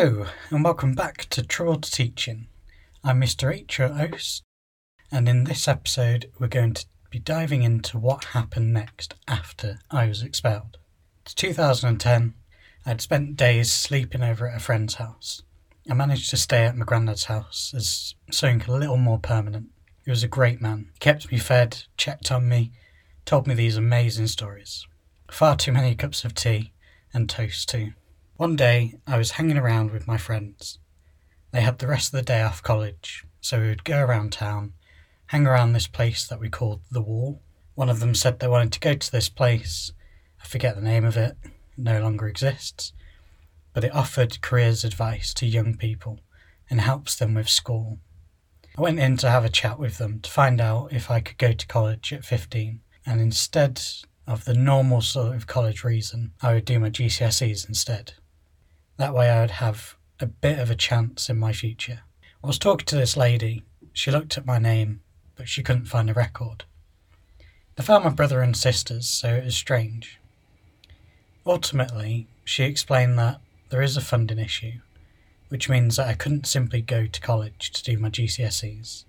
Hello, and welcome back to Troubled Teaching. I'm Mr. H. your host, and in this episode, we're going to be diving into what happened next after I was expelled. It's 2010. I'd spent days sleeping over at a friend's house. I managed to stay at my granddad's house as something a little more permanent. He was a great man. He kept me fed, checked on me, told me these amazing stories. Far too many cups of tea, and toast too. One day, I was hanging around with my friends. They had the rest of the day off college, so we would go around town, hang around this place that we called The Wall. One of them said they wanted to go to this place. I forget the name of it, it no longer exists. But it offered careers advice to young people and helps them with school. I went in to have a chat with them to find out if I could go to college at 15, and instead of the normal sort of college reason, I would do my GCSEs instead. That way I would have a bit of a chance in my future. I was talking to this lady. She looked at my name, but she couldn't find a record. They found my brother and sisters, so it was strange. Ultimately, she explained that there is a funding issue, which means that I couldn't simply go to college to do my GCSEs,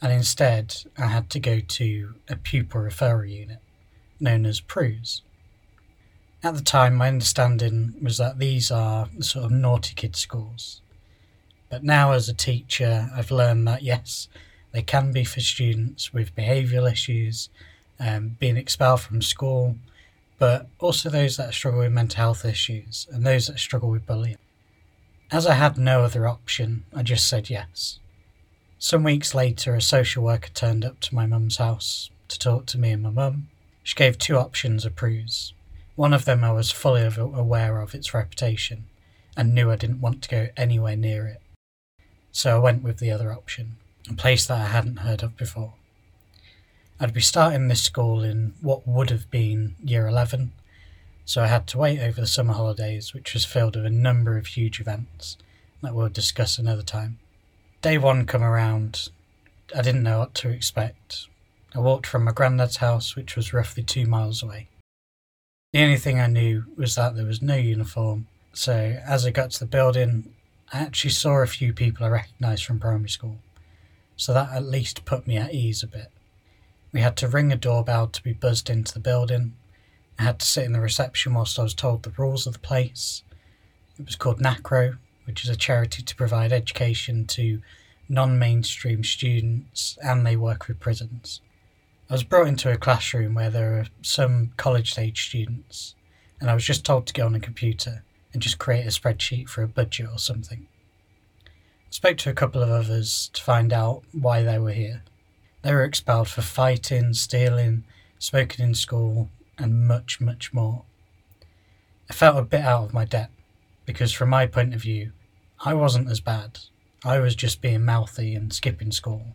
and instead I had to go to a pupil referral unit, known as PRUs. At the time, my understanding was that these are the sort of naughty kid schools. But now, as a teacher, I've learned that yes, they can be for students with behavioural issues, um, being expelled from school, but also those that struggle with mental health issues and those that struggle with bullying. As I had no other option, I just said yes. Some weeks later, a social worker turned up to my mum's house to talk to me and my mum. She gave two options of PRUs one of them I was fully aware of its reputation and knew I didn't want to go anywhere near it. So I went with the other option, a place that I hadn't heard of before. I'd be starting this school in what would have been year 11, so I had to wait over the summer holidays, which was filled with a number of huge events that we'll discuss another time. Day one come around, I didn't know what to expect. I walked from my granddad's house, which was roughly two miles away. The only thing I knew was that there was no uniform. So as I got to the building, I actually saw a few people I recognised from primary school. So that at least put me at ease a bit. We had to ring a doorbell to be buzzed into the building. I had to sit in the reception whilst I was told the rules of the place. It was called NACRO, which is a charity to provide education to non mainstream students and they work with prisons. I was brought into a classroom where there were some college age students, and I was just told to go on a computer and just create a spreadsheet for a budget or something. I spoke to a couple of others to find out why they were here. They were expelled for fighting, stealing, smoking in school, and much, much more. I felt a bit out of my depth because, from my point of view, I wasn't as bad. I was just being mouthy and skipping school.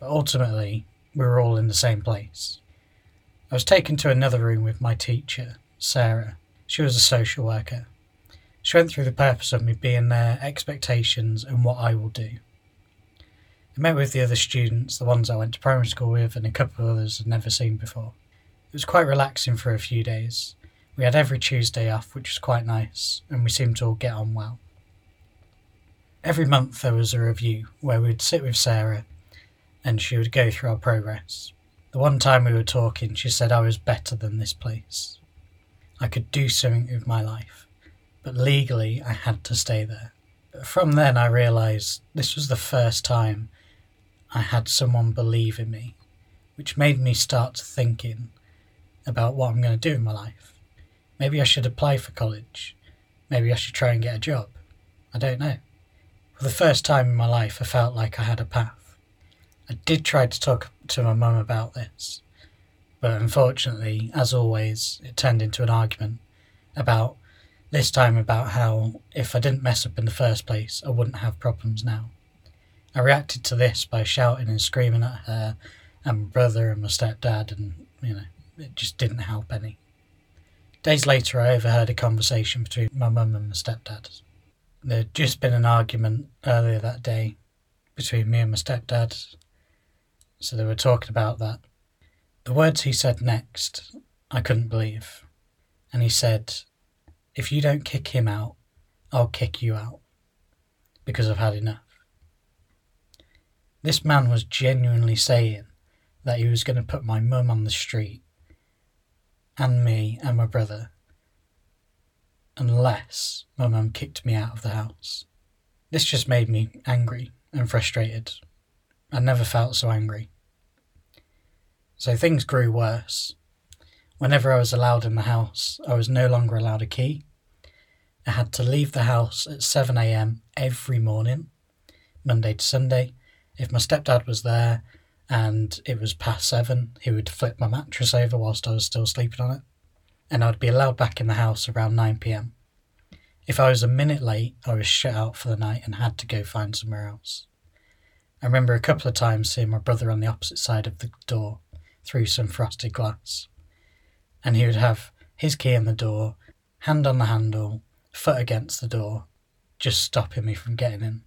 But ultimately, we were all in the same place. I was taken to another room with my teacher, Sarah. She was a social worker. She went through the purpose of me being there, expectations, and what I will do. I met with the other students, the ones I went to primary school with, and a couple of others I'd never seen before. It was quite relaxing for a few days. We had every Tuesday off, which was quite nice, and we seemed to all get on well. Every month there was a review where we'd sit with Sarah and she would go through our progress. The one time we were talking, she said I was better than this place. I could do something with my life, but legally I had to stay there. But from then, I realised this was the first time I had someone believe in me, which made me start thinking about what I'm going to do in my life. Maybe I should apply for college. Maybe I should try and get a job. I don't know. For the first time in my life, I felt like I had a path. I did try to talk to my mum about this, but unfortunately, as always, it turned into an argument about this time about how if I didn't mess up in the first place, I wouldn't have problems now. I reacted to this by shouting and screaming at her and my brother and my stepdad, and you know, it just didn't help any. Days later, I overheard a conversation between my mum and my stepdad. There'd just been an argument earlier that day between me and my stepdad, so they were talking about that. The words he said next, I couldn't believe. And he said, If you don't kick him out, I'll kick you out because I've had enough. This man was genuinely saying that he was going to put my mum on the street and me and my brother unless my mum kicked me out of the house. This just made me angry and frustrated. I never felt so angry. So things grew worse. Whenever I was allowed in the house, I was no longer allowed a key. I had to leave the house at 7am every morning, Monday to Sunday. If my stepdad was there and it was past seven, he would flip my mattress over whilst I was still sleeping on it and I'd be allowed back in the house around 9 pm. If I was a minute late, I was shut out for the night and had to go find somewhere else. I remember a couple of times seeing my brother on the opposite side of the door through some frosted glass, and he would have his key in the door, hand on the handle, foot against the door, just stopping me from getting in.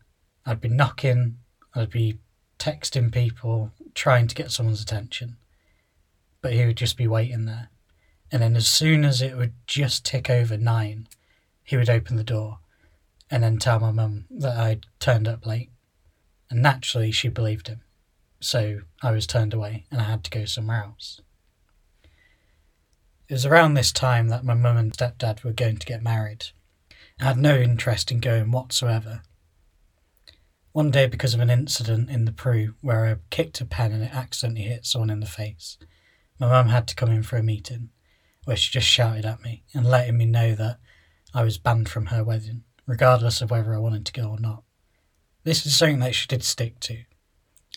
I'd be knocking, I'd be texting people, trying to get someone's attention, but he would just be waiting there and then as soon as it would just tick over nine, he would open the door and then tell my mum that I'd turned up late. And naturally, she believed him. So I was turned away and I had to go somewhere else. It was around this time that my mum and stepdad were going to get married. I had no interest in going whatsoever. One day, because of an incident in the PRU where I kicked a pen and it accidentally hit someone in the face, my mum had to come in for a meeting where she just shouted at me and letting me know that I was banned from her wedding, regardless of whether I wanted to go or not. This is something that she did stick to.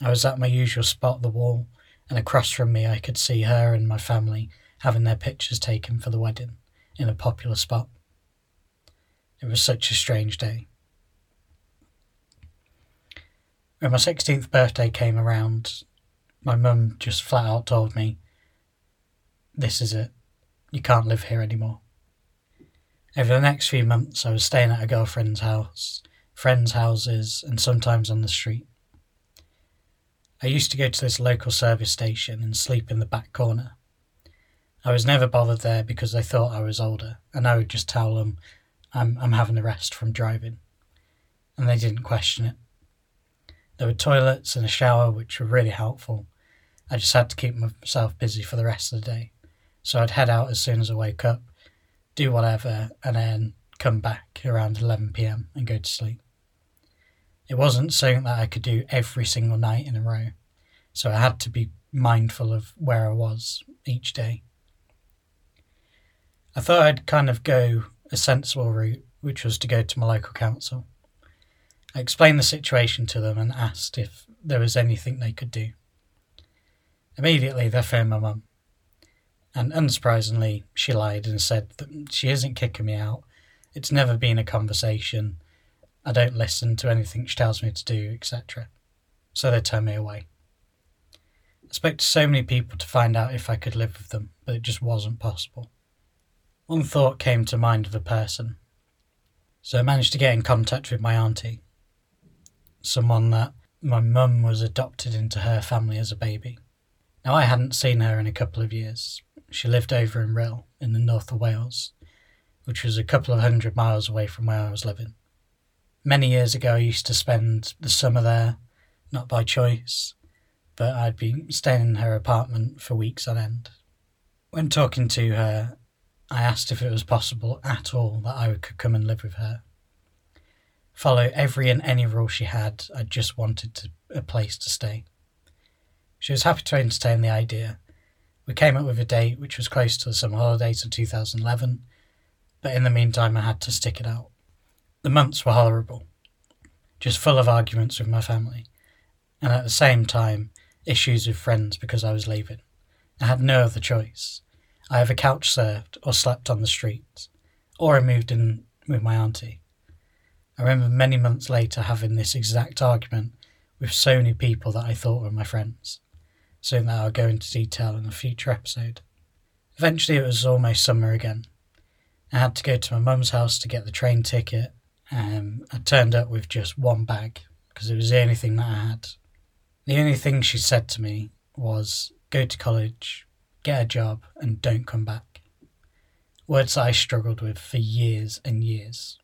I was at my usual spot, the wall, and across from me I could see her and my family having their pictures taken for the wedding in a popular spot. It was such a strange day. When my 16th birthday came around, my mum just flat out told me, This is it. You can't live here anymore. Over the next few months, I was staying at a girlfriend's house, friends' houses, and sometimes on the street. I used to go to this local service station and sleep in the back corner. I was never bothered there because they thought I was older, and I would just tell them I'm, I'm having a rest from driving. And they didn't question it. There were toilets and a shower, which were really helpful. I just had to keep myself busy for the rest of the day. So I'd head out as soon as I wake up, do whatever, and then come back around 11 pm and go to sleep. It wasn't something that I could do every single night in a row, so I had to be mindful of where I was each day. I thought I'd kind of go a sensible route, which was to go to my local council. I explained the situation to them and asked if there was anything they could do. Immediately, they phoned my mum. And unsurprisingly, she lied and said that she isn't kicking me out. It's never been a conversation. I don't listen to anything she tells me to do, etc. So they turned me away. I spoke to so many people to find out if I could live with them, but it just wasn't possible. One thought came to mind of a person. So I managed to get in contact with my auntie, someone that my mum was adopted into her family as a baby. Now, I hadn't seen her in a couple of years, she lived over in Rhyl in the north of Wales, which was a couple of hundred miles away from where I was living. Many years ago, I used to spend the summer there, not by choice, but I'd be staying in her apartment for weeks on end. When talking to her, I asked if it was possible at all that I could come and live with her. Follow every and any rule she had, I just wanted to, a place to stay. She was happy to entertain the idea, we came up with a date which was close to the summer holidays of 2011, but in the meantime, I had to stick it out. The months were horrible, just full of arguments with my family, and at the same time, issues with friends because I was leaving. I had no other choice. I either couch served or slept on the streets, or I moved in with my auntie. I remember many months later having this exact argument with so many people that I thought were my friends something that I'll go into detail in a future episode. Eventually, it was almost summer again. I had to go to my mum's house to get the train ticket. Um, I turned up with just one bag because it was the only thing that I had. The only thing she said to me was go to college, get a job, and don't come back. Words I struggled with for years and years.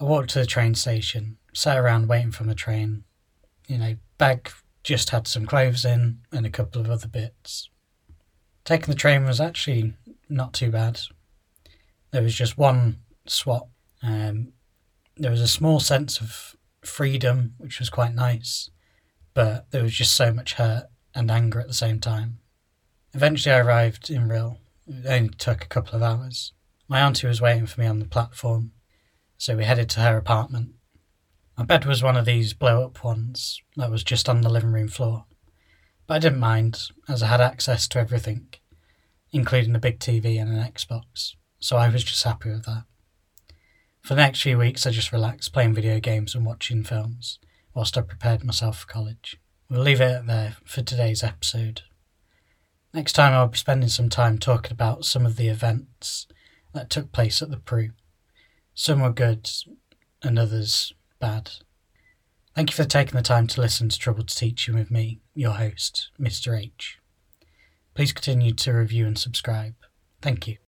I walked to the train station, sat around waiting for my train. You know, bag just had some clothes in and a couple of other bits. Taking the train was actually not too bad. There was just one swap. Um, there was a small sense of freedom, which was quite nice, but there was just so much hurt and anger at the same time. Eventually, I arrived in Rhyl. It only took a couple of hours. My auntie was waiting for me on the platform, so we headed to her apartment. My bed was one of these blow up ones that was just on the living room floor, but I didn't mind as I had access to everything, including a big TV and an Xbox, so I was just happy with that. For the next few weeks, I just relaxed playing video games and watching films whilst I prepared myself for college. We'll leave it there for today's episode. Next time, I'll be spending some time talking about some of the events that took place at the PRU. Some were good and others bad. Thank you for taking the time to listen to Troubled Teaching with me, your host, Mr. H. Please continue to review and subscribe. Thank you.